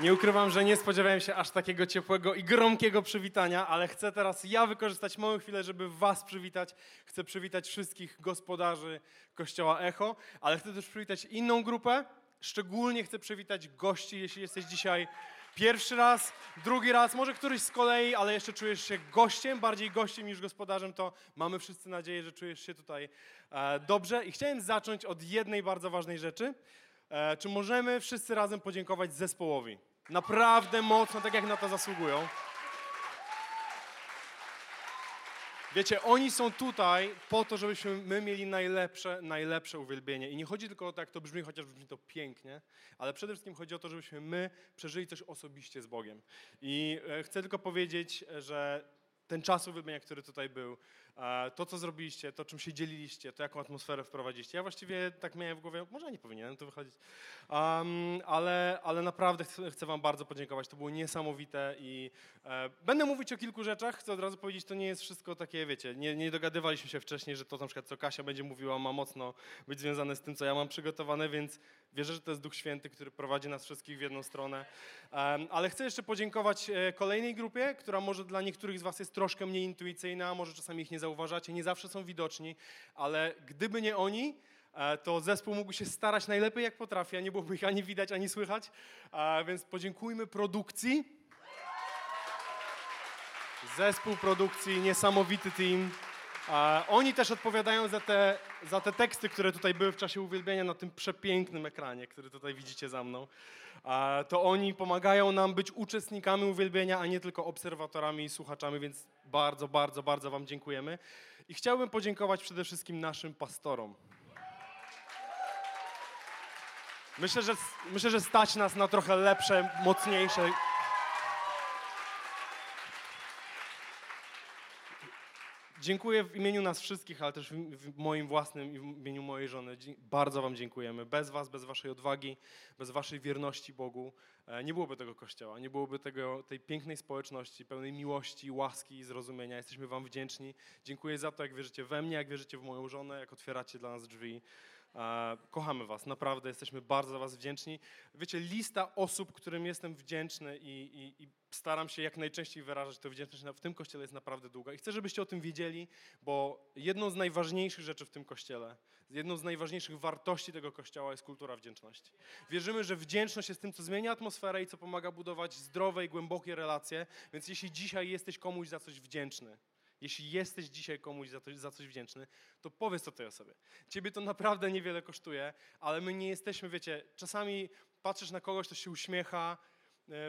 Nie ukrywam, że nie spodziewałem się aż takiego ciepłego i gromkiego przywitania, ale chcę teraz ja wykorzystać moją chwilę, żeby Was przywitać. Chcę przywitać wszystkich gospodarzy Kościoła Echo, ale chcę też przywitać inną grupę. Szczególnie chcę przywitać gości, jeśli jesteś dzisiaj pierwszy raz, drugi raz, może któryś z kolei, ale jeszcze czujesz się gościem, bardziej gościem niż gospodarzem, to mamy wszyscy nadzieję, że czujesz się tutaj e, dobrze. I chciałem zacząć od jednej bardzo ważnej rzeczy. E, czy możemy wszyscy razem podziękować zespołowi? Naprawdę mocno, tak jak na to zasługują. Wiecie, oni są tutaj po to, żebyśmy my mieli najlepsze, najlepsze uwielbienie. I nie chodzi tylko o to, jak to brzmi, chociaż brzmi to pięknie, ale przede wszystkim chodzi o to, żebyśmy my przeżyli coś osobiście z Bogiem. I e, chcę tylko powiedzieć, że ten czas uwielbienia, który tutaj był, e, to, co zrobiliście, to, czym się dzieliliście, to, jaką atmosferę wprowadziliście. Ja właściwie tak miałem w głowie, może nie powinienem tu wychodzić, um, ale, ale naprawdę chcę, wam bardzo podziękować. To było niesamowite i e, będę mówić o kilku rzeczach. Chcę od razu powiedzieć, to nie jest wszystko takie, wiecie, nie, nie dogadywaliśmy się wcześniej, że to na przykład, co Kasia będzie mówiła, ma mocno być związane z tym, co ja mam przygotowane, więc wierzę, że to jest Duch Święty, który prowadzi nas wszystkich w jedną stronę. Um, ale chcę jeszcze podziękować e, kolejnej grupie, która może dla niektórych z was jest troszkę mniej intuicyjna, może czasami ich nie zauważacie, nie zawsze są widoczni, ale gdyby nie oni, e, to zespół mógł się starać najlepiej jak potrafi, a nie byłoby ich ani widać, ani słychać. E, więc podziękujmy produkcji. Zespół produkcji, niesamowity team. Oni też odpowiadają za te, za te teksty, które tutaj były w czasie uwielbienia na tym przepięknym ekranie, który tutaj widzicie za mną. To oni pomagają nam być uczestnikami uwielbienia, a nie tylko obserwatorami i słuchaczami, więc bardzo, bardzo, bardzo Wam dziękujemy. I chciałbym podziękować przede wszystkim naszym pastorom. Myślę, że, myślę, że stać nas na trochę lepsze, mocniejsze Dziękuję w imieniu nas wszystkich, ale też w moim własnym i w imieniu mojej żony. Bardzo Wam dziękujemy. Bez Was, bez Waszej odwagi, bez Waszej wierności Bogu e, nie byłoby tego kościoła, nie byłoby tego, tej pięknej społeczności, pełnej miłości, łaski i zrozumienia. Jesteśmy Wam wdzięczni. Dziękuję za to, jak wierzycie we mnie, jak wierzycie w moją żonę, jak otwieracie dla nas drzwi. E, kochamy Was, naprawdę jesteśmy bardzo za Was wdzięczni. Wiecie, lista osób, którym jestem wdzięczny i, i, i staram się jak najczęściej wyrażać tę wdzięczność w tym kościele jest naprawdę długa. I chcę, żebyście o tym wiedzieli, bo jedną z najważniejszych rzeczy w tym kościele, jedną z najważniejszych wartości tego kościoła jest kultura wdzięczności. Wierzymy, że wdzięczność jest tym, co zmienia atmosferę i co pomaga budować zdrowe i głębokie relacje. Więc jeśli dzisiaj jesteś komuś za coś wdzięczny, jeśli jesteś dzisiaj komuś za, to, za coś wdzięczny, to powiedz to tej osobie. Ciebie to naprawdę niewiele kosztuje, ale my nie jesteśmy, wiecie, czasami patrzysz na kogoś, to się uśmiecha,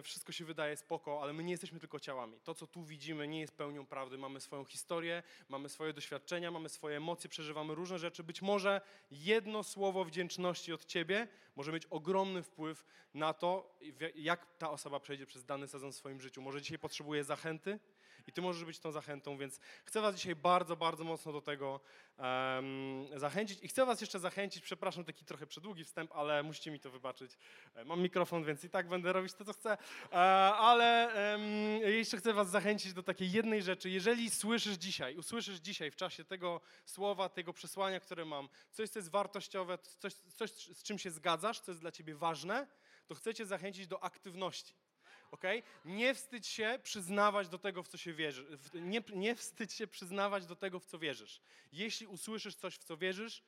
wszystko się wydaje spoko, ale my nie jesteśmy tylko ciałami. To, co tu widzimy, nie jest pełnią prawdy. Mamy swoją historię, mamy swoje doświadczenia, mamy swoje emocje, przeżywamy różne rzeczy. Być może jedno słowo wdzięczności od ciebie może mieć ogromny wpływ na to, jak ta osoba przejdzie przez dany sezon w swoim życiu. Może dzisiaj potrzebuje zachęty, i Ty możesz być tą zachętą, więc chcę Was dzisiaj bardzo, bardzo mocno do tego um, zachęcić. I chcę Was jeszcze zachęcić, przepraszam, taki trochę przedługi wstęp, ale musicie mi to wybaczyć. E, mam mikrofon, więc i tak będę robić to, co chcę. E, ale um, jeszcze chcę Was zachęcić do takiej jednej rzeczy. Jeżeli słyszysz dzisiaj, usłyszysz dzisiaj w czasie tego słowa, tego przesłania, które mam, coś, co jest wartościowe, coś, coś z czym się zgadzasz, co jest dla Ciebie ważne, to chcę Cię zachęcić do aktywności ok? Nie wstydź się przyznawać do tego, w co się wierzy. Nie, nie wstydź się przyznawać do tego, w co wierzysz. Jeśli usłyszysz coś, w co wierzysz,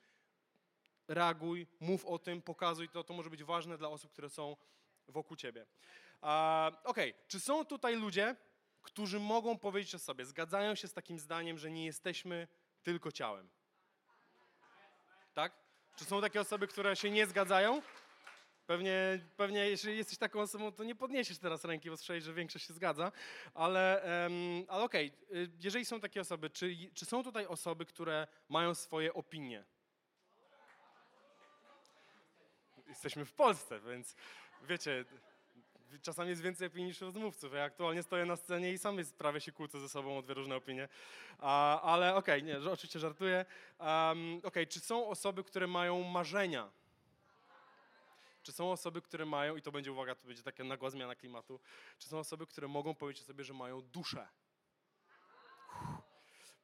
reaguj, mów o tym, pokazuj to. To może być ważne dla osób, które są wokół ciebie. Ok, czy są tutaj ludzie, którzy mogą powiedzieć o sobie, zgadzają się z takim zdaniem, że nie jesteśmy tylko ciałem? Tak? Czy są takie osoby, które się nie zgadzają? Pewnie, pewnie jeżeli jesteś taką osobą, to nie podniesiesz teraz ręki, bo słyszałeś, że większość się zgadza. Ale, um, ale okej, okay. jeżeli są takie osoby, czy, czy są tutaj osoby, które mają swoje opinie? Jesteśmy w Polsce, więc wiecie, Czasami jest więcej opinii niż rozmówców. Ja aktualnie stoję na scenie i sam prawie się kłócę ze sobą o dwie różne opinie. A, ale okej, że oczywiście żartuję. Um, okej, czy są osoby, które mają marzenia? Czy są osoby, które mają, i to będzie uwaga, to będzie taka nagła zmiana klimatu, czy są osoby, które mogą powiedzieć sobie, że mają duszę?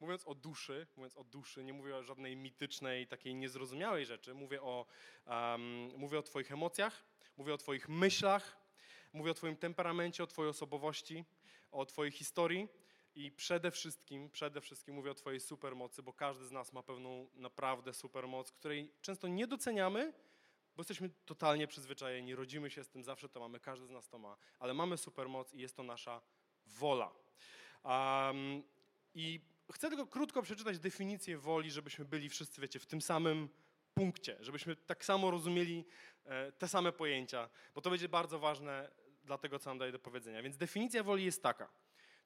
Mówiąc o duszy, mówiąc o duszy, nie mówię o żadnej mitycznej, takiej niezrozumiałej rzeczy. Mówię o, um, mówię o Twoich emocjach, mówię o Twoich myślach, mówię o Twoim temperamencie, o Twojej osobowości, o Twojej historii i przede wszystkim, przede wszystkim mówię o Twojej supermocy, bo każdy z nas ma pewną naprawdę supermoc, której często nie doceniamy, bo jesteśmy totalnie przyzwyczajeni, rodzimy się z tym, zawsze to mamy, każdy z nas to ma, ale mamy supermoc i jest to nasza wola. Um, I chcę tylko krótko przeczytać definicję woli, żebyśmy byli wszyscy, wiecie, w tym samym punkcie, żebyśmy tak samo rozumieli e, te same pojęcia, bo to będzie bardzo ważne dla tego, co nam daje do powiedzenia. Więc definicja woli jest taka.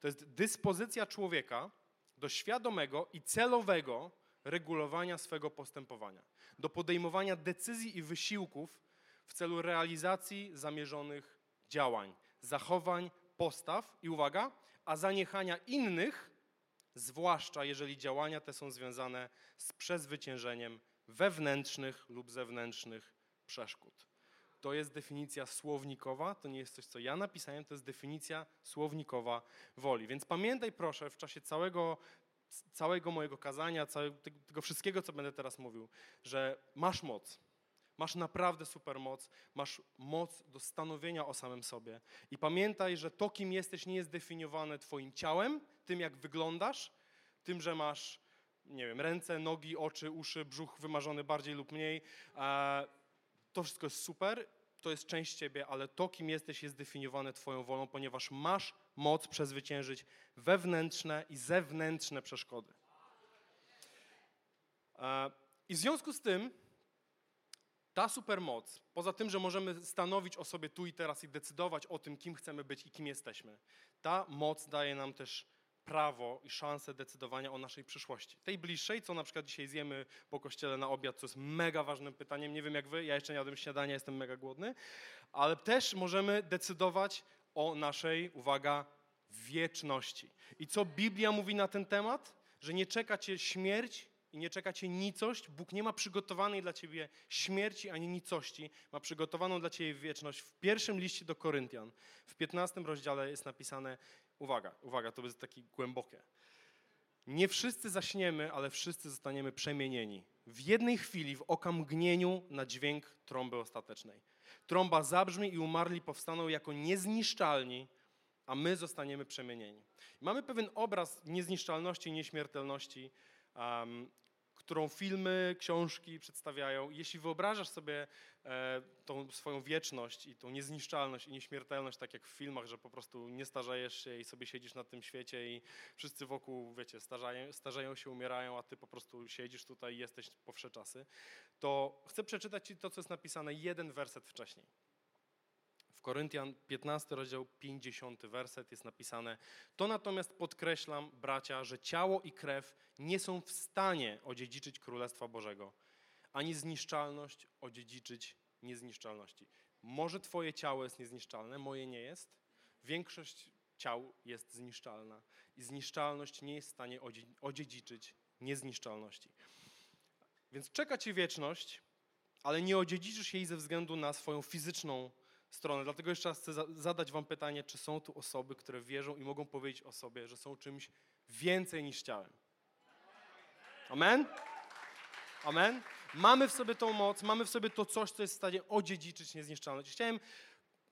To jest dyspozycja człowieka do świadomego i celowego regulowania swego postępowania, do podejmowania decyzji i wysiłków w celu realizacji zamierzonych działań, zachowań, postaw i uwaga, a zaniechania innych, zwłaszcza jeżeli działania te są związane z przezwyciężeniem wewnętrznych lub zewnętrznych przeszkód. To jest definicja słownikowa, to nie jest coś, co ja napisałem, to jest definicja słownikowa woli. Więc pamiętaj proszę w czasie całego, całego mojego kazania, całego, tego wszystkiego, co będę teraz mówił, że masz moc. Masz naprawdę super moc, masz moc do stanowienia o samym sobie. I pamiętaj, że to, kim jesteś, nie jest definiowane Twoim ciałem, tym, jak wyglądasz, tym, że masz, nie wiem, ręce, nogi, oczy, uszy, brzuch wymarzony bardziej lub mniej. To wszystko jest super, to jest część ciebie, ale to, kim jesteś, jest definiowane twoją wolą, ponieważ masz moc przezwyciężyć wewnętrzne i zewnętrzne przeszkody. E, I w związku z tym ta supermoc, poza tym, że możemy stanowić o sobie tu i teraz i decydować o tym, kim chcemy być i kim jesteśmy, ta moc daje nam też prawo i szansę decydowania o naszej przyszłości. Tej bliższej, co na przykład dzisiaj zjemy po kościele na obiad, co jest mega ważnym pytaniem. Nie wiem jak wy, ja jeszcze nie jadłem śniadania, jestem mega głodny, ale też możemy decydować o naszej, uwaga, wieczności. I co Biblia mówi na ten temat? Że nie czeka cię śmierć i nie czeka cię nicość. Bóg nie ma przygotowanej dla ciebie śmierci ani nicości, ma przygotowaną dla ciebie wieczność. W pierwszym liście do Koryntian, w 15 rozdziale jest napisane, Uwaga, uwaga, to jest takie głębokie. Nie wszyscy zaśniemy, ale wszyscy zostaniemy przemienieni. W jednej chwili, w okamgnieniu na dźwięk trąby ostatecznej. Trąba zabrzmi i umarli powstaną jako niezniszczalni, a my zostaniemy przemienieni. Mamy pewien obraz niezniszczalności nieśmiertelności, um, którą filmy, książki przedstawiają. Jeśli wyobrażasz sobie e, tą swoją wieczność i tą niezniszczalność i nieśmiertelność, tak jak w filmach, że po prostu nie starzejesz się i sobie siedzisz na tym świecie i wszyscy wokół, wiecie, starzeją, się, umierają, a ty po prostu siedzisz tutaj i jesteś po wsze czasy, to chcę przeczytać ci to, co jest napisane jeden werset wcześniej. W Koryntian 15 rozdział 50 werset jest napisane: To natomiast podkreślam, bracia, że ciało i krew nie są w stanie odziedziczyć Królestwa Bożego, ani zniszczalność odziedziczyć niezniszczalności. Może twoje ciało jest niezniszczalne, moje nie jest. Większość ciał jest zniszczalna i zniszczalność nie jest w stanie odziedziczyć niezniszczalności. Więc czeka ci wieczność, ale nie odziedziczysz jej ze względu na swoją fizyczną stronę. Dlatego jeszcze raz chcę zadać Wam pytanie, czy są tu osoby, które wierzą i mogą powiedzieć o sobie, że są czymś więcej niż ciałem. Amen? Amen? Mamy w sobie tą moc, mamy w sobie to coś, co jest w stanie odziedziczyć niezniszczalność. Chciałem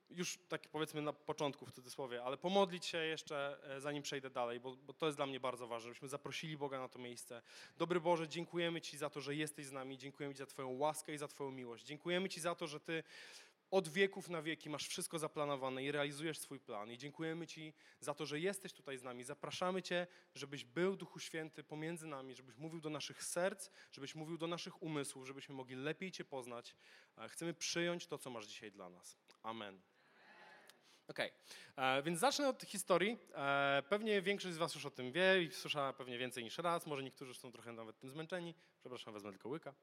już tak powiedzmy na początku w cudzysłowie, ale pomodlić się jeszcze, e, zanim przejdę dalej, bo, bo, to jest dla mnie bardzo ważne, żebyśmy zaprosili Boga na to miejsce. Dobry Boże, dziękujemy Ci za to, że jesteś z nami, dziękujemy Ci za Twoją łaskę i za Twoją miłość. Dziękujemy Ci za to, że Ty od wieków na wieki masz wszystko zaplanowane i realizujesz swój plan. I dziękujemy Ci za to, że jesteś tutaj z nami. Zapraszamy Cię, żebyś był Duchu Święty pomiędzy nami, żebyś mówił do naszych serc, żebyś mówił do naszych umysłów, żebyśmy mogli lepiej Cię poznać. Chcemy przyjąć to, co masz dzisiaj dla nas. Amen. Okej, okay. E, więc zacznę od historii. E, pewnie większość z Was już o tym wie i słyszała pewnie więcej niż raz. Może niektórzy są trochę nawet tym zmęczeni. Przepraszam, wezmę tylko łyka.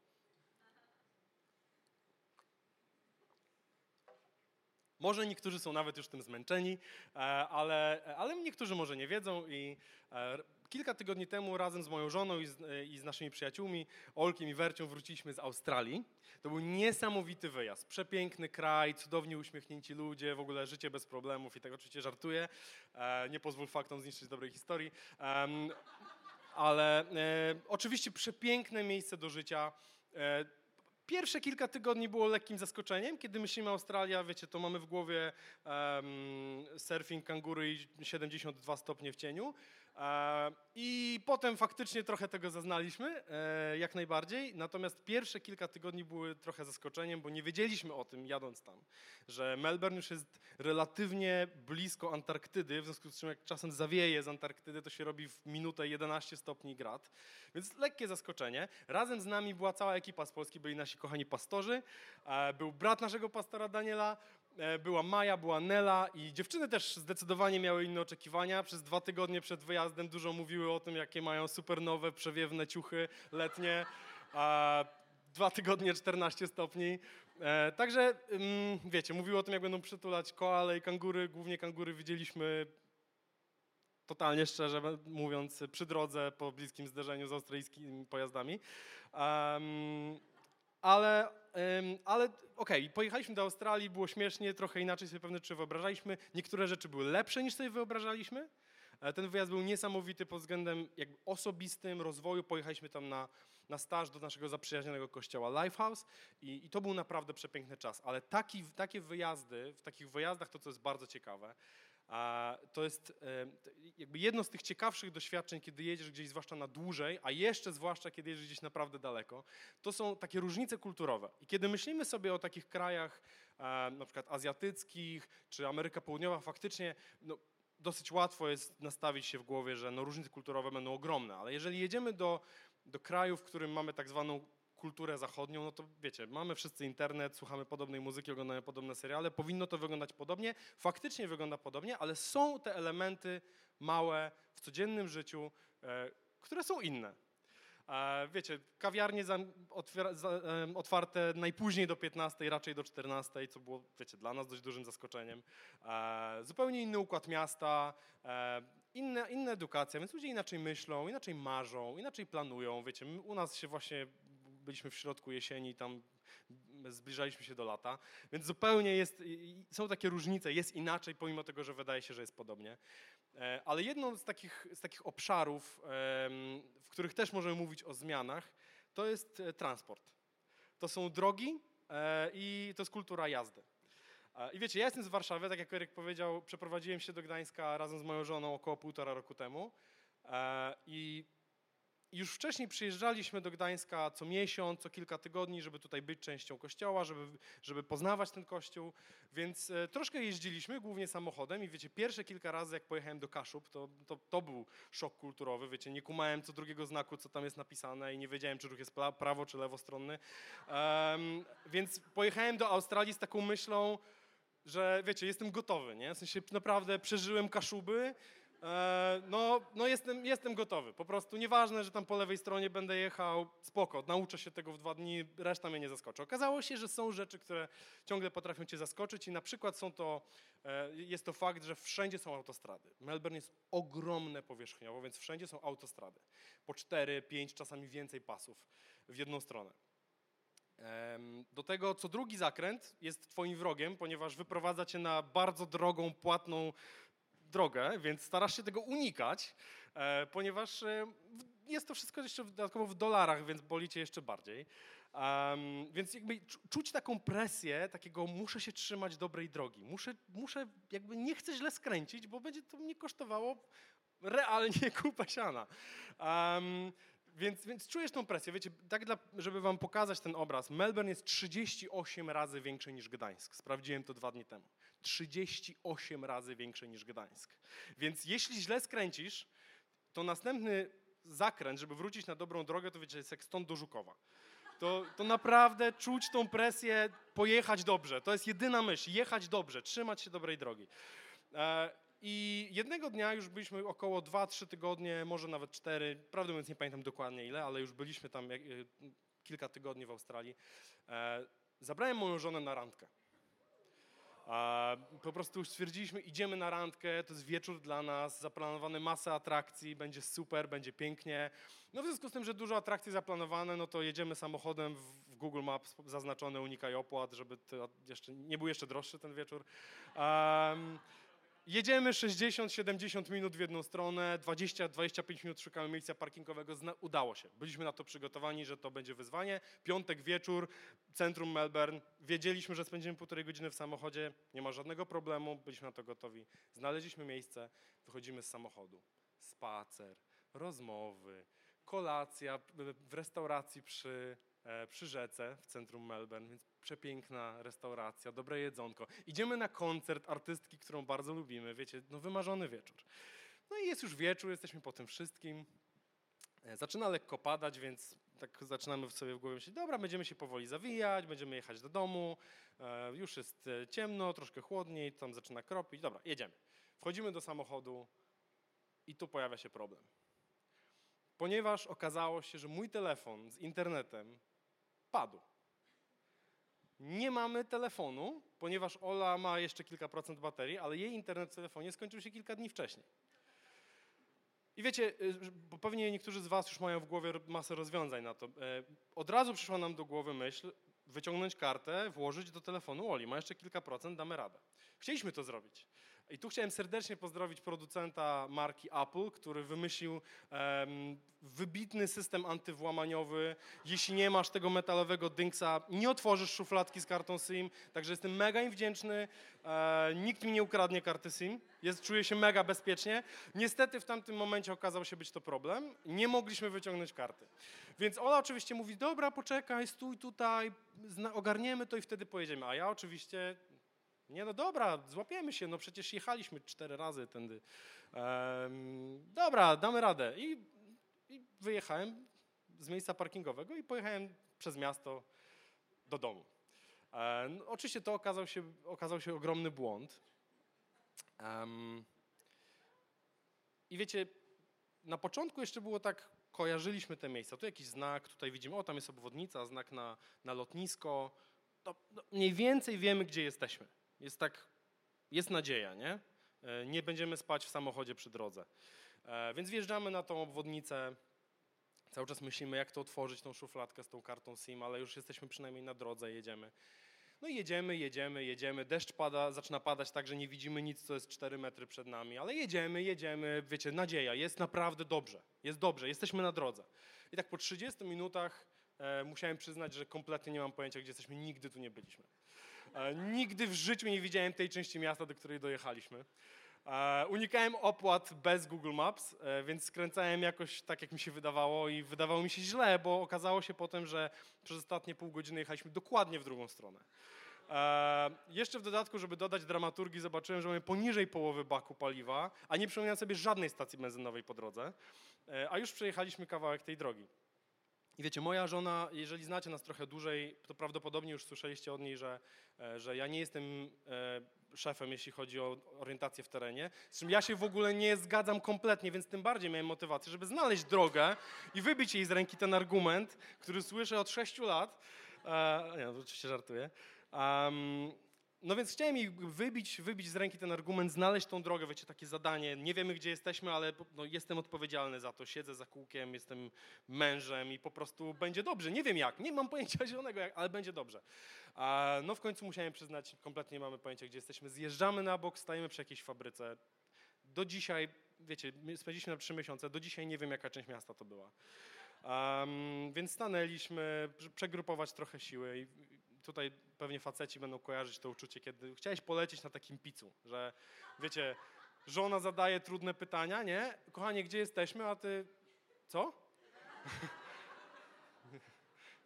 Może niektórzy są nawet już tym zmęczeni, e, ale, ale niektórzy może nie wiedzą i e, kilka tygodni temu razem z moją żoną i z, e, i z naszymi przyjaciółmi, Olkiem i Wercią, wróciliśmy z Australii. To był niesamowity wyjazd. Przepiękny kraj, cudownie uśmiechnięci ludzie, w ogóle życie bez problemów i tak oczywiście żartuję. Nie pozwól faktom zniszczyć dobrej historii. Ale oczywiście przepiękne miejsce do życia Pierwsze kilka tygodni było lekkim zaskoczeniem. Kiedy myślimy Australia, wiecie, to mamy w głowie um, surfing, kangury i 72 stopnie w cieniu. E, I potem faktycznie trochę tego zaznaliśmy, e, jak najbardziej. Natomiast pierwsze kilka tygodni były trochę zaskoczeniem, bo nie wiedzieliśmy o tym jadąc tam, że Melbourne już jest relatywnie blisko Antarktydy, w związku z czym jak czasem zawieje z Antarktydy, to się robi w minutę 11 stopni grad. Więc lekkie zaskoczenie. Razem z nami była cała ekipa z Polski, byli nasi kochani pastorzy, e, był brat naszego pastora Daniela, była Maja, była Nela i dziewczyny też zdecydowanie miały inne oczekiwania. Przez dwa tygodnie przed wyjazdem dużo mówiły o tym, jakie mają super nowe, przewiewne ciuchy letnie. A dwa tygodnie 14 stopni. E, także mm, wiecie, mówiły o tym, jak będą przytulać koale i kangury. Głównie kangury widzieliśmy totalnie szczerze mówiąc przy drodze po bliskim zderzeniu z australijskimi pojazdami. Ale, ale okej, okay, pojechaliśmy do Australii, było śmiesznie, trochę inaczej sobie pewne rzeczy wyobrażaliśmy. Niektóre rzeczy były lepsze niż sobie wyobrażaliśmy. E, ten wyjazd był niesamowity pod względem jakby osobistym, rozwoju. Pojechaliśmy tam na, na staż do naszego zaprzyjaźnionego kościoła Lifehouse i, i to był naprawdę przepiękny czas. Ale taki, takie wyjazdy, w takich wyjazdach to, co jest bardzo ciekawe, to jest jakby jedno z tych ciekawszych doświadczeń, kiedy jedziesz gdzieś zwłaszcza na dłużej, a jeszcze zwłaszcza kiedy jedziesz gdzieś naprawdę daleko, to są takie różnice kulturowe. I kiedy myślimy sobie o takich krajach e, na przykład azjatyckich czy Ameryka Południowa, faktycznie no, dosyć łatwo jest nastawić się w głowie, że no, różnice kulturowe będą ogromne, ale jeżeli jedziemy do, do kraju, w którym mamy tak zwaną kulturę zachodnią, no to wiecie, mamy wszyscy internet, słuchamy podobnej muzyki, oglądamy podobne seriale, powinno to wyglądać podobnie. Faktycznie wygląda podobnie, ale są te elementy małe w codziennym życiu, e, które są inne. E, wiecie, kawiarnie e, otwarte najpóźniej do 15, raczej do 14, co było, wiecie, dla nas dość dużym zaskoczeniem. Zupełnie inny układ miasta, inna, inna edukacja, więc ludzie inaczej myślą, inaczej marzą, inaczej planują. Wiecie, u nas się właśnie byliśmy w środku jesieni, tam zbliżaliśmy się do lata, więc zupełnie jest, są takie różnice, jest inaczej, pomimo tego, że wydaje się, że jest podobnie. E, ale jedną z takich, z takich obszarów, w których też możemy mówić o zmianach, to jest e, transport. To są drogi e, i to jest kultura jazdy. I wiecie, ja jestem z Warszawy, tak jak Eryk powiedział, przeprowadziłem się do Gdańska razem z moją żoną około półtora roku temu. I już wcześniej przyjeżdżaliśmy do Gdańska co miesiąc, co kilka tygodni, żeby tutaj być częścią kościoła, żeby, żeby poznawać ten kościół, więc e, troszkę jeździliśmy, głównie samochodem i wiecie, pierwsze kilka razy jak pojechałem do Kaszub, to, to, to był szok kulturowy, wiecie, nie kumałem co drugiego znaku, co tam jest napisane i nie wiedziałem, czy ruch jest prawo czy lewostronny, um, więc pojechałem do Australii z taką myślą, że wiecie, jestem gotowy, nie? W sensie naprawdę przeżyłem Kaszuby, no, no jestem, jestem gotowy. Po prostu nieważne, że tam po lewej stronie będę jechał, spoko, nauczę się tego w dwa dni, reszta mnie nie zaskoczy. Okazało się, że są rzeczy, które ciągle potrafią cię zaskoczyć i na przykład są to, e, jest to fakt, że wszędzie są autostrady. Melbourne jest ogromne powierzchniowo, więc wszędzie są autostrady. Po cztery, pięć, czasami więcej pasów w jedną stronę. Do tego co drugi zakręt jest twoim wrogiem, ponieważ wyprowadza cię na bardzo drogą, płatną drogę, więc starasz się tego unikać, e, ponieważ e, jest to wszystko jeszcze dodatkowo w dolarach, więc boli cię jeszcze bardziej. Um, więc jakby czuć taką presję, takiego muszę się trzymać dobrej drogi, muszę, muszę jakby nie chcę źle skręcić, bo będzie to mnie kosztowało realnie kupę siana. Um, więc, więc czujesz tą presję. Wiecie, tak dla, żeby wam pokazać ten obraz, Melbourne jest 38 razy większy niż Gdańsk. Sprawdziłem to dwa dni temu. 38 razy większy niż Gdańsk. Więc jeśli źle skręcisz, to następny zakręt, żeby wrócić na dobrą drogę, to wiecie, jest jak stąd do Żukowa. To, to naprawdę czuć tą presję, pojechać dobrze. To jest jedyna myśl, jechać dobrze, trzymać się dobrej drogi. E, I jednego dnia już byliśmy około 2-3 tygodnie, może nawet 4, prawdę mówiąc nie pamiętam dokładnie ile, ale już byliśmy tam e, kilka tygodni w Australii. E, zabrałem moją żonę na randkę. Po prostu stwierdziliśmy, idziemy na randkę, to jest wieczór dla nas, zaplanowane masę atrakcji, będzie super, będzie pięknie. No w związku z tym, że dużo atrakcji zaplanowane, no to jedziemy samochodem w Google Maps zaznaczone unikaj opłat, żeby jeszcze, nie był jeszcze droższy ten wieczór. Um, Jedziemy 60-70 minut w jedną stronę, 20-25 minut szukamy miejsca parkingowego. Udało się. Byliśmy na to przygotowani, że to będzie wyzwanie. Piątek wieczór, centrum Melbourne. Wiedzieliśmy, że spędzimy półtorej godziny w samochodzie. Nie ma żadnego problemu, byliśmy na to gotowi. Znaleźliśmy miejsce, wychodzimy z samochodu. Spacer, rozmowy, kolacja w restauracji przy przy rzece w centrum Melbourne, więc przepiękna restauracja, dobre jedzonko. Idziemy na koncert artystki, którą bardzo lubimy, wiecie, no wymarzony wieczór. No i jest już wieczór, jesteśmy po tym wszystkim. E, zaczyna lekko padać, więc tak zaczynamy sobie w głowie myśleć, dobra, będziemy się powoli zawijać, będziemy jechać do domu, e, już jest ciemno, troszkę chłodniej, tam zaczyna kropić, dobra, jedziemy. Wchodzimy do samochodu i tu pojawia się problem. Ponieważ okazało się, że mój telefon z internetem Nie mamy telefonu, ponieważ Ola ma jeszcze kilka procent baterii, ale jej internet w telefonie skończył się kilka dni wcześniej. I wiecie, y, bo pewnie niektórzy z Was już mają w głowie masę rozwiązań na to. E, od razu przyszła nam do głowy myśl, wyciągnąć kartę, włożyć do telefonu Oli. Ma jeszcze kilka procent, damy radę. Chcieliśmy to zrobić. I tu chciałem serdecznie pozdrowić producenta marki Apple, który wymyślił um, wybitny system antywłamaniowy. Jeśli nie masz tego metalowego dynksa, nie otworzysz szufladki z kartą SIM. Także jestem mega im wdzięczny. E, nikt mi nie ukradnie karty SIM. Jest, czuję się mega bezpiecznie. Niestety w tamtym momencie okazał się być to problem. Nie mogliśmy wyciągnąć karty. Więc Ola oczywiście mówi, dobra, poczekaj, stój tutaj, ogarniemy to i wtedy pojedziemy. A ja oczywiście nie, no dobra, złapiemy się, no przecież jechaliśmy cztery razy tędy. Ehm, dobra, damy radę. I, I wyjechałem z miejsca parkingowego i pojechałem przez miasto do domu. Um, oczywiście to okazał się, okazał się ogromny błąd. I wiecie, na początku jeszcze było tak, kojarzyliśmy te miejsca. Tu jakiś znak, tutaj widzimy, o tam jest obwodnica, znak na, na lotnisko. No, no, mniej więcej wiemy, gdzie jesteśmy. Jest tak, jest nadzieja, nie? E, nie będziemy spać w samochodzie przy drodze. E, więc wjeżdżamy na tą obwodnicę. Cały czas myślimy, jak to otworzyć, tą szufladkę z tą kartą SIM, ale już jesteśmy przynajmniej na drodze, jedziemy. No i jedziemy, jedziemy, jedziemy. Deszcz pada, zaczyna padać tak, że nie widzimy nic, co jest 4 metry przed nami, ale jedziemy, jedziemy. Wiecie, nadzieja, jest naprawdę dobrze. Jest dobrze, jesteśmy na drodze. I tak po 30 minutach e, musiałem przyznać, że kompletnie nie mam pojęcia, gdzie jesteśmy, nigdy tu nie byliśmy. E, nigdy w życiu nie widziałem tej części miasta, do której dojechaliśmy. E, unikałem opłat bez Google Maps, e, więc skręcałem jakoś tak, jak mi się wydawało i wydawało mi się źle, bo okazało się potem, że przez ostatnie pół godziny jechaliśmy dokładnie w drugą stronę. jeszcze w dodatku, żeby dodać dramaturgii, zobaczyłem, że mamy poniżej połowy baku paliwa, a nie przypominam sobie żadnej stacji benzynowej po drodze, a już przejechaliśmy kawałek tej drogi. I wiecie, moja żona, jeżeli znacie nas trochę dłużej, to prawdopodobnie już słyszeliście od niej, że, e, że ja nie jestem e, szefem, jeśli chodzi o orientację w terenie. Z czym ja się w ogóle nie zgadzam kompletnie, więc tym bardziej miałem motywację, żeby znaleźć drogę i wybić jej z ręki ten argument, który słyszę od sześciu lat. E, nie, oczywiście żartuję. No więc chciałem jej wybić, wybić z ręki ten argument, znaleźć tą drogę, wiecie, takie zadanie. Nie wiemy, gdzie jesteśmy, ale no, jestem odpowiedzialny za to. Siedzę za kółkiem, jestem mężem i po prostu będzie dobrze. Nie wiem jak, nie mam pojęcia zielonego, jak, ale będzie dobrze. A, no w końcu musiałem przyznać, kompletnie nie mamy pojęcia, gdzie jesteśmy. Zjeżdżamy na bok, stajemy przy jakiejś fabryce. Do dzisiaj, wiecie, spędziliśmy na trzy miesiące, do dzisiaj nie wiem, jaka część miasta to była. Um, więc stanęliśmy, przegrupować trochę siły i tutaj pewnie faceci będą kojarzyć to uczucie, kiedy chciałeś polecieć na takim picu, że wiecie, żona zadaje trudne pytania, nie? Kochanie, gdzie jesteśmy, a ty co?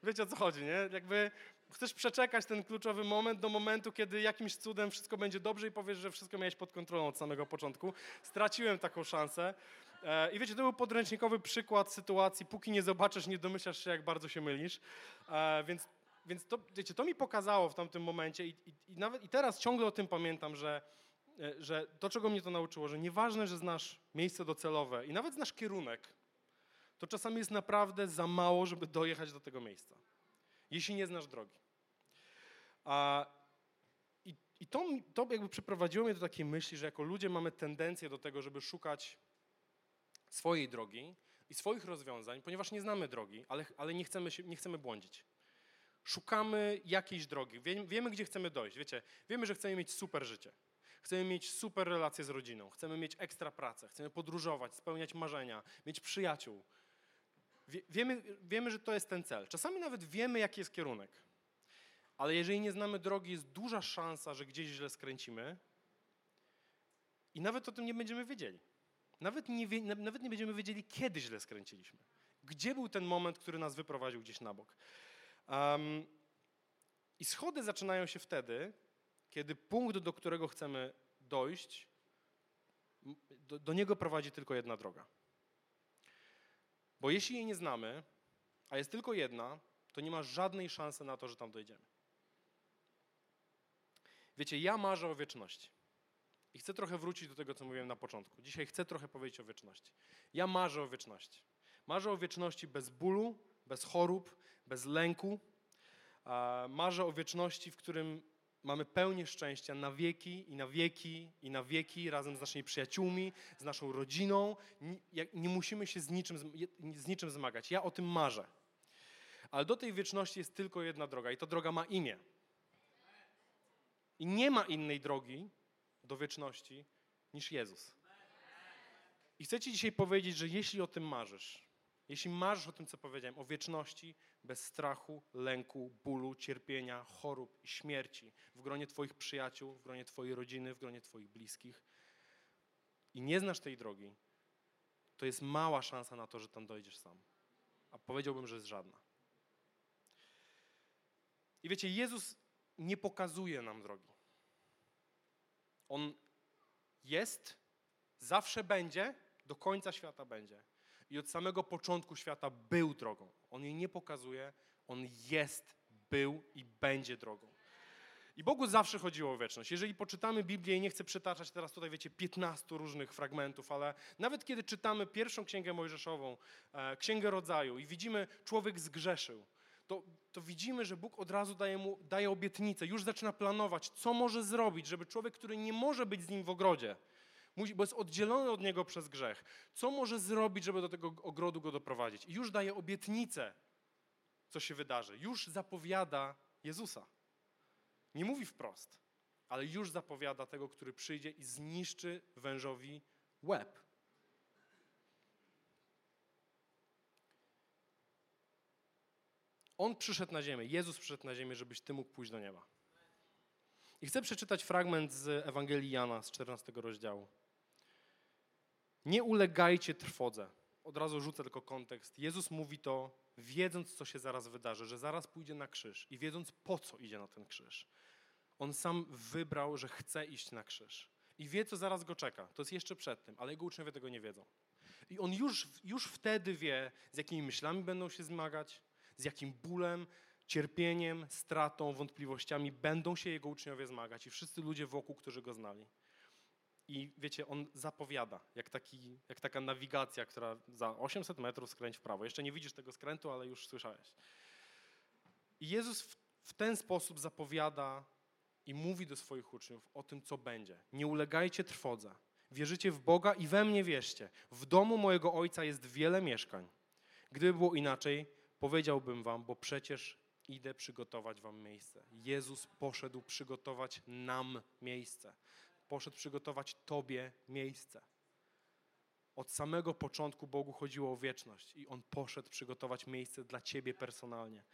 wiecie o co chodzi, nie? Jakby chcesz przeczekać ten kluczowy moment do momentu, kiedy jakimś cudem wszystko będzie dobrze i powiesz, że wszystko miałeś pod kontrolą od samego początku. Straciłem taką szansę. E, I wiecie, to był podręcznikowy przykład sytuacji, póki nie zobaczysz, nie domyślasz się, jak bardzo się mylisz. E, więc więc to, wiecie, to mi pokazało w tamtym momencie i, i, i, nawet i teraz ciągle o tym pamiętam, że, e, że to, czego mnie to nauczyło, że nieważne, że znasz miejsce docelowe i nawet znasz kierunek, to czasami jest naprawdę za mało, żeby dojechać do tego miejsca, jeśli nie znasz drogi. A, i, I to, to jakby przyprowadziło mnie do takiej myśli, że jako ludzie mamy tendencję do tego, żeby szukać swojej drogi i swoich rozwiązań, ponieważ nie znamy drogi, ale, ale nie, chcemy się, nie chcemy błądzić. Szukamy jakiejś drogi, wiemy, gdzie chcemy dojść. Wiecie, wiemy, że chcemy mieć super życie. Chcemy mieć super relacje z rodziną, chcemy mieć ekstra pracę, chcemy podróżować, spełniać marzenia, mieć przyjaciół. Wie, wiemy, wiemy, że to jest ten cel. Czasami nawet wiemy, jaki jest kierunek. Ale jeżeli nie znamy drogi, jest duża szansa, że gdzieś źle skręcimy i nawet o tym nie będziemy wiedzieli. Nawet nie, nawet nie będziemy wiedzieli, kiedy źle skręciliśmy. Gdzie był ten moment, który nas wyprowadził gdzieś na bok. Um, I schody zaczynają się wtedy, kiedy punkt, do którego chcemy dojść, do, do niego prowadzi tylko jedna droga. Bo jeśli jej nie znamy, a jest tylko jedna, to nie ma żadnej szansy na to, że tam dojdziemy. Wiecie, ja marzę o wieczności. I chcę trochę wrócić do tego, co mówiłem na początku. Dzisiaj chcę trochę powiedzieć o wieczności. Ja marzę o wieczności. Marzę o wieczności bez bólu, bez chorób, bez lęku. Marzę o wieczności, w którym mamy pełnię szczęścia na wieki i na wieki i na wieki razem z naszymi przyjaciółmi, z naszą rodziną. Nie, musimy się z niczym, z niczym zmagać. Ja o tym marzę. Ale do tej wieczności jest tylko jedna droga i ta droga ma imię. I nie ma innej drogi do wieczności niż Jezus. I chcę Ci dzisiaj powiedzieć, że jeśli o tym marzysz, jeśli marzysz o tym, co powiedziałem, o wieczności bez strachu, lęku, bólu, cierpienia, chorób i śmierci w gronie Twoich przyjaciół, w gronie Twojej rodziny, w gronie Twoich bliskich i nie znasz tej drogi, to jest mała szansa na to, że tam dojdziesz sam. A powiedziałbym, że jest żadna. I wiecie, Jezus nie pokazuje nam drogi. On jest, zawsze będzie, do końca świata będzie. I od samego początku świata był drogą. On jej nie pokazuje, on jest, był i będzie drogą. I Bogu zawsze chodziło o wieczność. Jeżeli poczytamy Biblię, i nie chcę przytaczać teraz tutaj, wiecie, 15 różnych fragmentów, ale nawet kiedy czytamy pierwszą księgę mojżeszową, e, księgę rodzaju i widzimy, człowiek zgrzeszył, to, to widzimy, że Bóg od razu daje mu daje obietnicę, już zaczyna planować, co może zrobić, żeby człowiek, który nie może być z nim w ogrodzie, bo jest oddzielony od niego przez grzech, co może zrobić, żeby do tego ogrodu go doprowadzić. I już daje obietnicę, co się wydarzy. Już zapowiada Jezusa. Nie mówi wprost, ale już zapowiada tego, który przyjdzie i zniszczy wężowi łeb. On przyszedł na ziemię, Jezus przyszedł na ziemię, żebyś ty mógł pójść do nieba. I chcę przeczytać fragment z Ewangelii Jana z 14 rozdziału. Nie ulegajcie trwodze. Od razu rzucę tylko kontekst. Jezus mówi to, wiedząc, co się zaraz wydarzy, że zaraz pójdzie na krzyż i wiedząc, po co idzie na ten krzyż. On sam wybrał, że chce iść na krzyż. I wie, co zaraz go czeka. To jest jeszcze przed tym, ale jego uczniowie tego nie wiedzą. I on już, już wtedy wie, z jakimi myślami będą się zmagać, z jakim bólem, cierpieniem, stratą, wątpliwościami będą się jego uczniowie zmagać i wszyscy ludzie wokół, którzy go znali. I wiecie, on zapowiada, jak, taki, jak taka nawigacja, która za 800 metrów skręć w prawo. Jeszcze nie widzisz tego skrętu, ale już słyszałeś. I Jezus w, w ten sposób zapowiada i mówi do swoich uczniów o tym, co będzie. Nie ulegajcie trwodze. Wierzycie w Boga i we mnie wierzcie. W domu mojego Ojca jest wiele mieszkań. Gdyby było inaczej, powiedziałbym wam, bo przecież idę przygotować wam miejsce. Jezus poszedł przygotować nam miejsce. Poszedł przygotować tobie miejsce. Od samego początku Bogu chodziło o wieczność i On poszedł przygotować miejsce dla ciebie personalnie.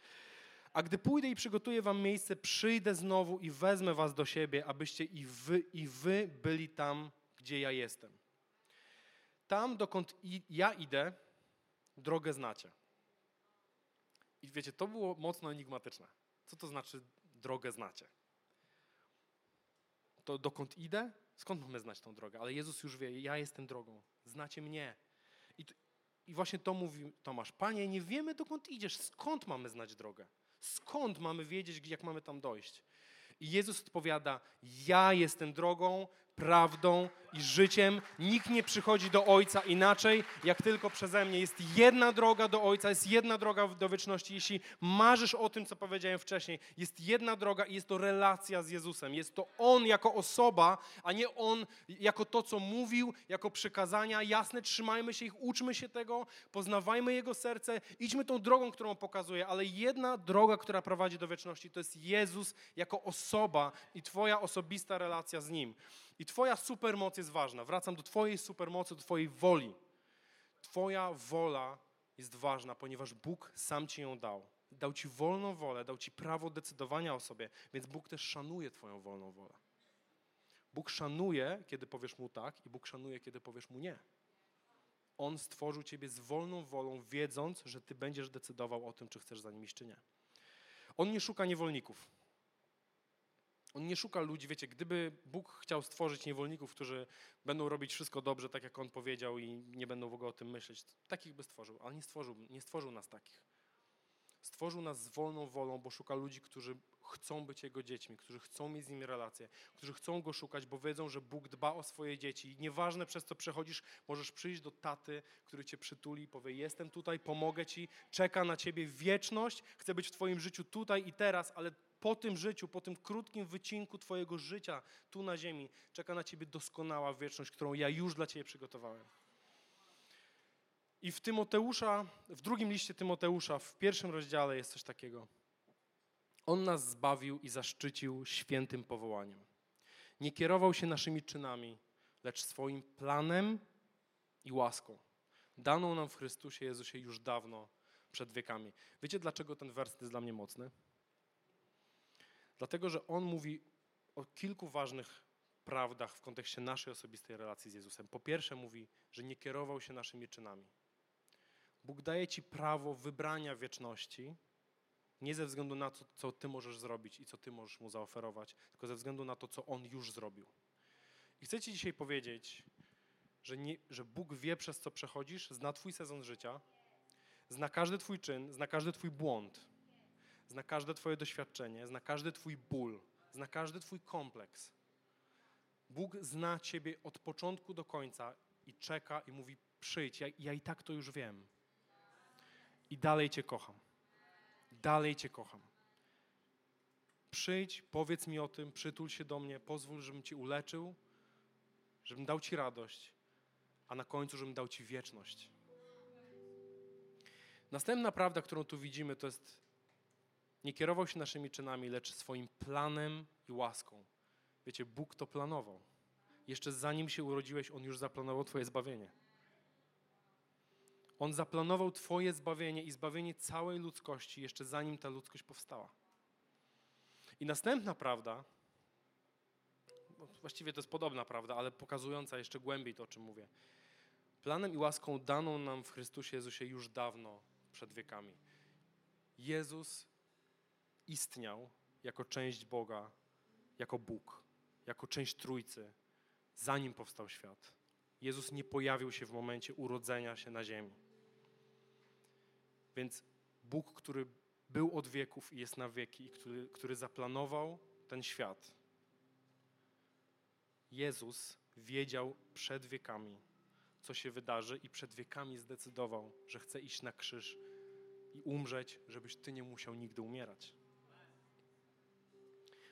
A gdy pójdę i przygotuję wam miejsce, przyjdę znowu i wezmę was do siebie, abyście i wy, i wy byli tam, gdzie ja jestem. Tam, dokąd ja idę, drogę znacie. I wiecie, to było mocno enigmatyczne. Co to znaczy drogę znacie? To dokąd idę? Skąd mamy znać tą drogę? Ale Jezus już wie, ja jestem drogą. Znacie mnie. I, I właśnie to mówi Tomasz. Panie, nie wiemy dokąd idziesz. Skąd mamy znać drogę? Skąd mamy wiedzieć, jak mamy tam dojść? I Jezus odpowiada: Ja jestem drogą, prawdą i życiem. Nikt nie przychodzi do Ojca inaczej, jak tylko przeze mnie. Jest jedna droga do Ojca, jest jedna droga do wieczności. Jeśli marzysz o tym, co powiedziałem wcześniej, jest jedna droga i jest to relacja z Jezusem. Jest to On jako osoba, a nie On jako to, co mówił, jako przykazania. Jasne, trzymajmy się ich, uczmy się tego, poznawajmy Jego serce, idźmy tą drogą, którą pokazuje, ale jedna droga, która prowadzi do wieczności, to jest Jezus jako osoba i Twoja osobista relacja z Nim. I Twoja supermoc jest ważna. Wracam do Twojej supermocy, do Twojej woli. Twoja wola jest ważna, ponieważ Bóg sam Ci ją dał. Dał Ci wolną wolę, dał Ci prawo decydowania o sobie, więc Bóg też szanuje Twoją wolną wolę. Bóg szanuje, kiedy powiesz Mu tak, i Bóg szanuje, kiedy powiesz Mu nie. On stworzył Ciebie z wolną wolą, wiedząc, że Ty będziesz decydował o tym, czy chcesz za nim iść, czy nie. On nie szuka niewolników. On nie szuka ludzi, wiecie, gdyby Bóg chciał stworzyć niewolników, którzy będą robić wszystko dobrze, tak jak On powiedział i nie będą w ogóle o tym myśleć, takich by stworzył, ale nie stworzył, nie stworzył nas takich. Stworzył nas z wolną wolą, bo szuka ludzi, którzy chcą być Jego dziećmi, którzy chcą mieć z Nim relacje, którzy chcą Go szukać, bo wiedzą, że Bóg dba o swoje dzieci. I nieważne przez co przechodzisz, możesz przyjść do taty, który Cię przytuli i powie, jestem tutaj, pomogę Ci, czeka na Ciebie wieczność, chcę być w Twoim życiu tutaj i teraz, ale po tym życiu, po tym krótkim wycinku Twojego życia tu na ziemi, czeka na Ciebie doskonała wieczność, którą ja już dla Ciebie przygotowałem. I w Tymoteusza, w drugim liście Tymoteusza, w pierwszym rozdziale jest coś takiego. On nas zbawił i zaszczycił świętym powołaniem. Nie kierował się naszymi czynami, lecz swoim planem i łaską. Daną nam w Chrystusie Jezusie już dawno, przed wiekami. Wiecie, dlaczego ten werset jest dla mnie mocny? Dlatego, że on mówi o kilku ważnych prawdach w kontekście naszej osobistej relacji z Jezusem. Po pierwsze, mówi, że nie kierował się naszymi czynami. Bóg daje ci prawo wybrania wieczności, nie ze względu na to, co ty możesz zrobić i co ty możesz mu zaoferować, tylko ze względu na to, co on już zrobił. I chcę ci dzisiaj powiedzieć, że, nie, że Bóg wie, przez co przechodzisz, zna twój sezon życia, zna każdy twój czyn, zna każdy twój błąd zna każde Twoje doświadczenie, zna każdy Twój ból, zna każdy Twój kompleks. Bóg zna Ciebie od początku do końca i czeka i mówi: Przyjdź, ja, ja i tak to już wiem. I dalej Cię kocham. Dalej Cię kocham. Przyjdź, powiedz mi o tym, przytul się do mnie, pozwól, żebym Cię uleczył, żebym dał Ci radość, a na końcu, żebym dał Ci wieczność. Następna prawda, którą tu widzimy, to jest nie kierował się naszymi czynami, lecz swoim planem i łaską. Wiecie, Bóg to planował. Jeszcze zanim się urodziłeś, On już zaplanował Twoje zbawienie. On zaplanował Twoje zbawienie i zbawienie całej ludzkości, jeszcze zanim ta ludzkość powstała. I następna prawda, właściwie to jest podobna prawda, ale pokazująca jeszcze głębiej to, o czym mówię. Planem i łaską daną nam w Chrystusie Jezusie już dawno przed wiekami. Jezus istniał jako część Boga, jako Bóg, jako część Trójcy, zanim powstał świat. Jezus nie pojawił się w momencie urodzenia się na ziemi. Więc Bóg, który był od wieków i jest na wieki, i który, który zaplanował ten świat, Jezus wiedział przed wiekami, co się wydarzy, i przed wiekami zdecydował, że chce iść na krzyż i umrzeć, żebyś ty nie musiał nigdy umierać.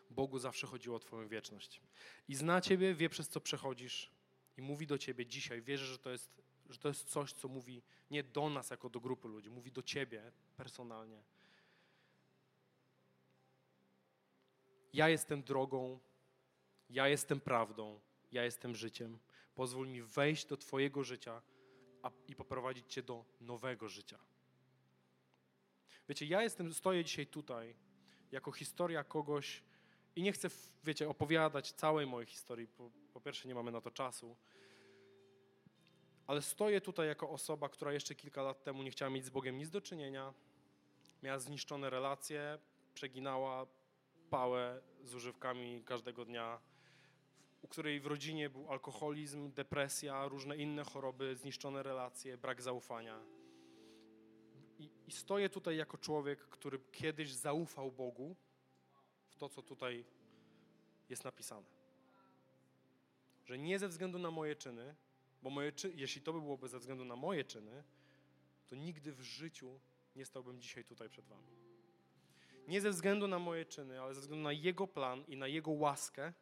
Bogu zawsze chodziło o Twoją wieczność. I zna Ciebie, wie przez co przechodzisz i mówi do Ciebie dzisiaj. Wierzę, że to jest, że to jest coś, co mówi nie do nas jako do grupy ludzi, mówi do Ciebie personalnie. Ja jestem drogą, ja jestem prawdą, ja jestem życiem. Pozwól mi wejść do Twojego życia a, i poprowadzić Cię do nowego życia. Wiecie, ja jestem, stoję dzisiaj tutaj jako historia kogoś, i nie chcę, wiecie, opowiadać całej mojej historii, bo po pierwsze nie mamy na to czasu. Ale stoję tutaj jako osoba, która jeszcze kilka lat temu nie chciała mieć z Bogiem nic do czynienia, miała zniszczone relacje, przeginała pałę z używkami każdego dnia, u której w rodzinie był alkoholizm, depresja, różne inne choroby, zniszczone relacje, brak zaufania. I, I stoję tutaj jako człowiek, który kiedyś zaufał Bogu, to, co tutaj jest napisane. że nie ze względu na moje czyny, bo moje czy, jeśli to by byłoby ze względu na moje czyny, to nigdy w życiu nie stałbym dzisiaj tutaj przed Wami. Nie ze względu na moje czyny, ale ze względu na Jego plan i na Jego łaskę,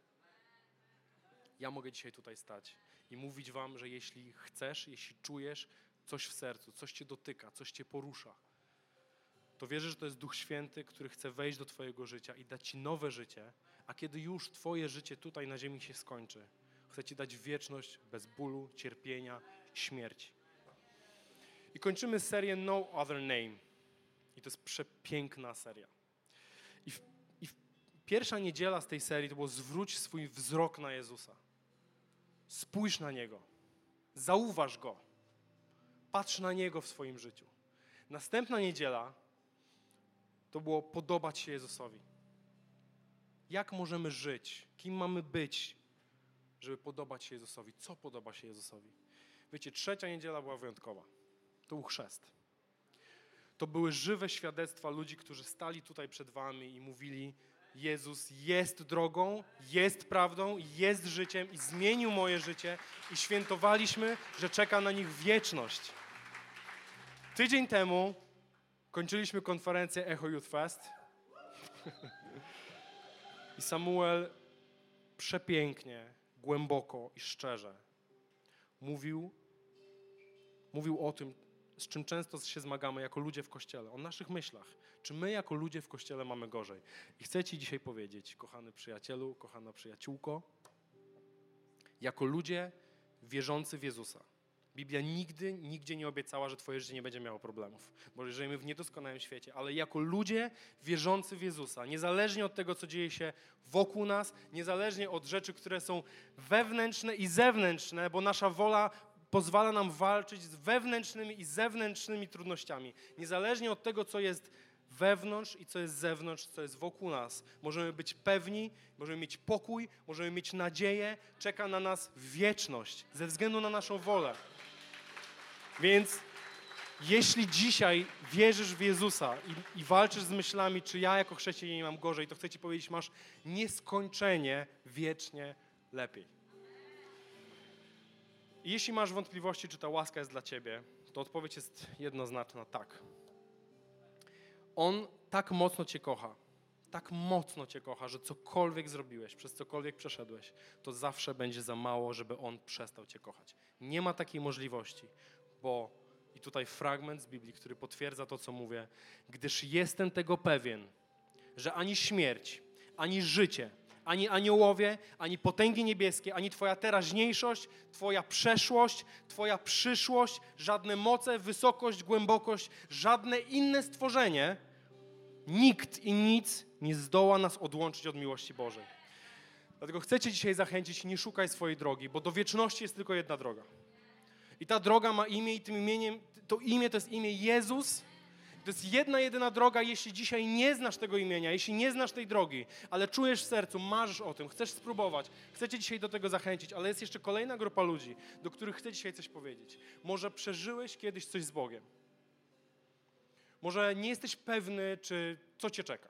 ja mogę dzisiaj tutaj stać i mówić Wam, że jeśli chcesz, jeśli czujesz coś w sercu, coś Cię dotyka, coś Cię porusza, to wierzę, że to jest Duch Święty, który chce wejść do Twojego życia i dać Ci nowe życie, a kiedy już Twoje życie tutaj na ziemi się skończy, chce Ci dać wieczność bez bólu, cierpienia śmierci. I kończymy serię No Other Name. I to jest przepiękna seria. I, w, I w pierwsza niedziela z tej serii to było zwróć swój wzrok na Jezusa. Spójrz na Niego. Zauważ Go. Patrz na Niego w swoim życiu. Następna niedziela to było podobać się Jezusowi. Jak możemy żyć? Kim mamy być, żeby podobać się Jezusowi? Co podoba się Jezusowi? Wiecie, trzecia niedziela była wyjątkowa. To był chrzest. To były żywe świadectwa ludzi, którzy stali tutaj przed wami i mówili: Jezus jest drogą, jest prawdą, jest życiem i zmienił moje życie, i świętowaliśmy, że czeka na nich wieczność. Tydzień temu kończyliśmy konferencję Echo Youth Fest. I Samuel przepięknie, głęboko i szczerze mówił, mówił o tym, z czym często się zmagamy jako ludzie w kościele, o naszych myślach. Czy my jako ludzie w kościele mamy gorzej? I chcę Ci dzisiaj powiedzieć, kochany przyjacielu, kochana przyjaciółko, jako ludzie wierzący w Jezusa, Biblia nigdy, nigdzie nie obiecała, że Twoje życie nie będzie miało problemów, bo żyjemy w niedoskonałym świecie, ale jako ludzie wierzący w Jezusa, niezależnie od tego, co dzieje się wokół nas, niezależnie od rzeczy, które są wewnętrzne i zewnętrzne, bo nasza wola pozwala nam walczyć z wewnętrznymi i zewnętrznymi trudnościami. Niezależnie od tego, co jest wewnątrz i co jest zewnątrz, co jest wokół nas. Możemy być pewni, możemy mieć pokój, możemy mieć nadzieję, czeka na nas wieczność ze względu na naszą wolę. Więc jeśli dzisiaj wierzysz w Jezusa i, i, walczysz z myślami, czy ja jako chrześcijanin mam gorzej, to chcę Ci powiedzieć, masz nieskończenie wiecznie lepiej. I jeśli masz wątpliwości, czy ta łaska jest dla Ciebie, to odpowiedź jest jednoznaczna tak. On tak mocno Cię kocha, tak mocno Cię kocha, że cokolwiek zrobiłeś, przez cokolwiek przeszedłeś, to zawsze będzie za mało, żeby On przestał Cię kochać. Nie ma takiej możliwości bo i tutaj fragment z Biblii, który potwierdza to, co mówię, gdyż jestem tego pewien, że ani śmierć, ani życie, ani aniołowie, ani potęgi niebieskie, ani Twoja teraźniejszość, Twoja przeszłość, Twoja przyszłość, żadne moce, wysokość, głębokość, żadne inne stworzenie, nikt i nic nie zdoła nas odłączyć od miłości Bożej. Dlatego chcę Cię dzisiaj zachęcić, nie szukaj swojej drogi, bo do wieczności jest tylko jedna droga. I ta droga ma imię i tym imieniem, to imię to jest imię Jezus. To jest jedna, jedyna droga, jeśli dzisiaj nie znasz tego imienia, jeśli nie znasz tej drogi, ale czujesz w sercu, marzysz o tym, chcesz spróbować, chcecie dzisiaj do tego zachęcić, ale jest jeszcze kolejna grupa ludzi, do których chcę dzisiaj coś powiedzieć. Może przeżyłeś kiedyś coś z Bogiem. Może nie jesteś pewny, czy co cię czeka.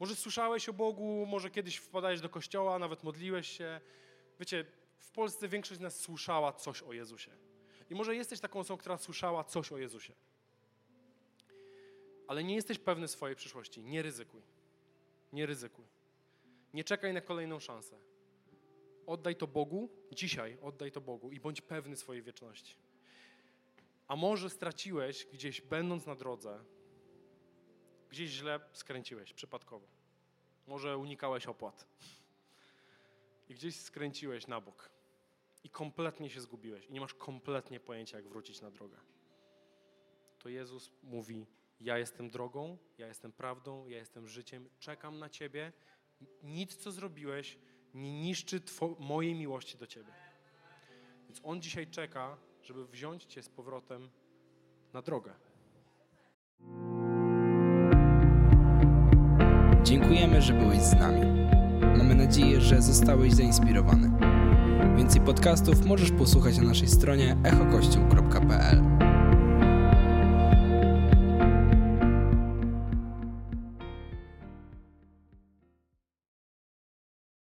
Może słyszałeś o Bogu, może kiedyś wpadałeś do kościoła, nawet modliłeś się. Wiecie, w Polsce większość z nas słyszała coś o Jezusie. I może jesteś taką osobą, która słyszała coś o Jezusie. Ale nie jesteś pewny swojej przyszłości. Nie ryzykuj. Nie ryzykuj. Nie czekaj na kolejną szansę. Oddaj to Bogu, dzisiaj oddaj to Bogu i bądź pewny swojej wieczności. A może straciłeś gdzieś, będąc na drodze, gdzieś źle skręciłeś przypadkowo. Może unikałeś opłat. I gdzieś skręciłeś na bok i kompletnie się zgubiłeś i nie masz kompletnie pojęcia, jak wrócić na drogę, to Jezus mówi: Ja jestem drogą, ja jestem prawdą, ja jestem życiem, czekam na Ciebie. Nic, co zrobiłeś, nie niszczy two- mojej miłości do Ciebie. Więc On dzisiaj czeka, żeby wziąć Cię z powrotem na drogę. Dziękujemy, że byłeś z nami. Mamy nadzieję, że zostałeś zainspirowany. Więcej podcastów możesz posłuchać na naszej stronie echokościół.pl.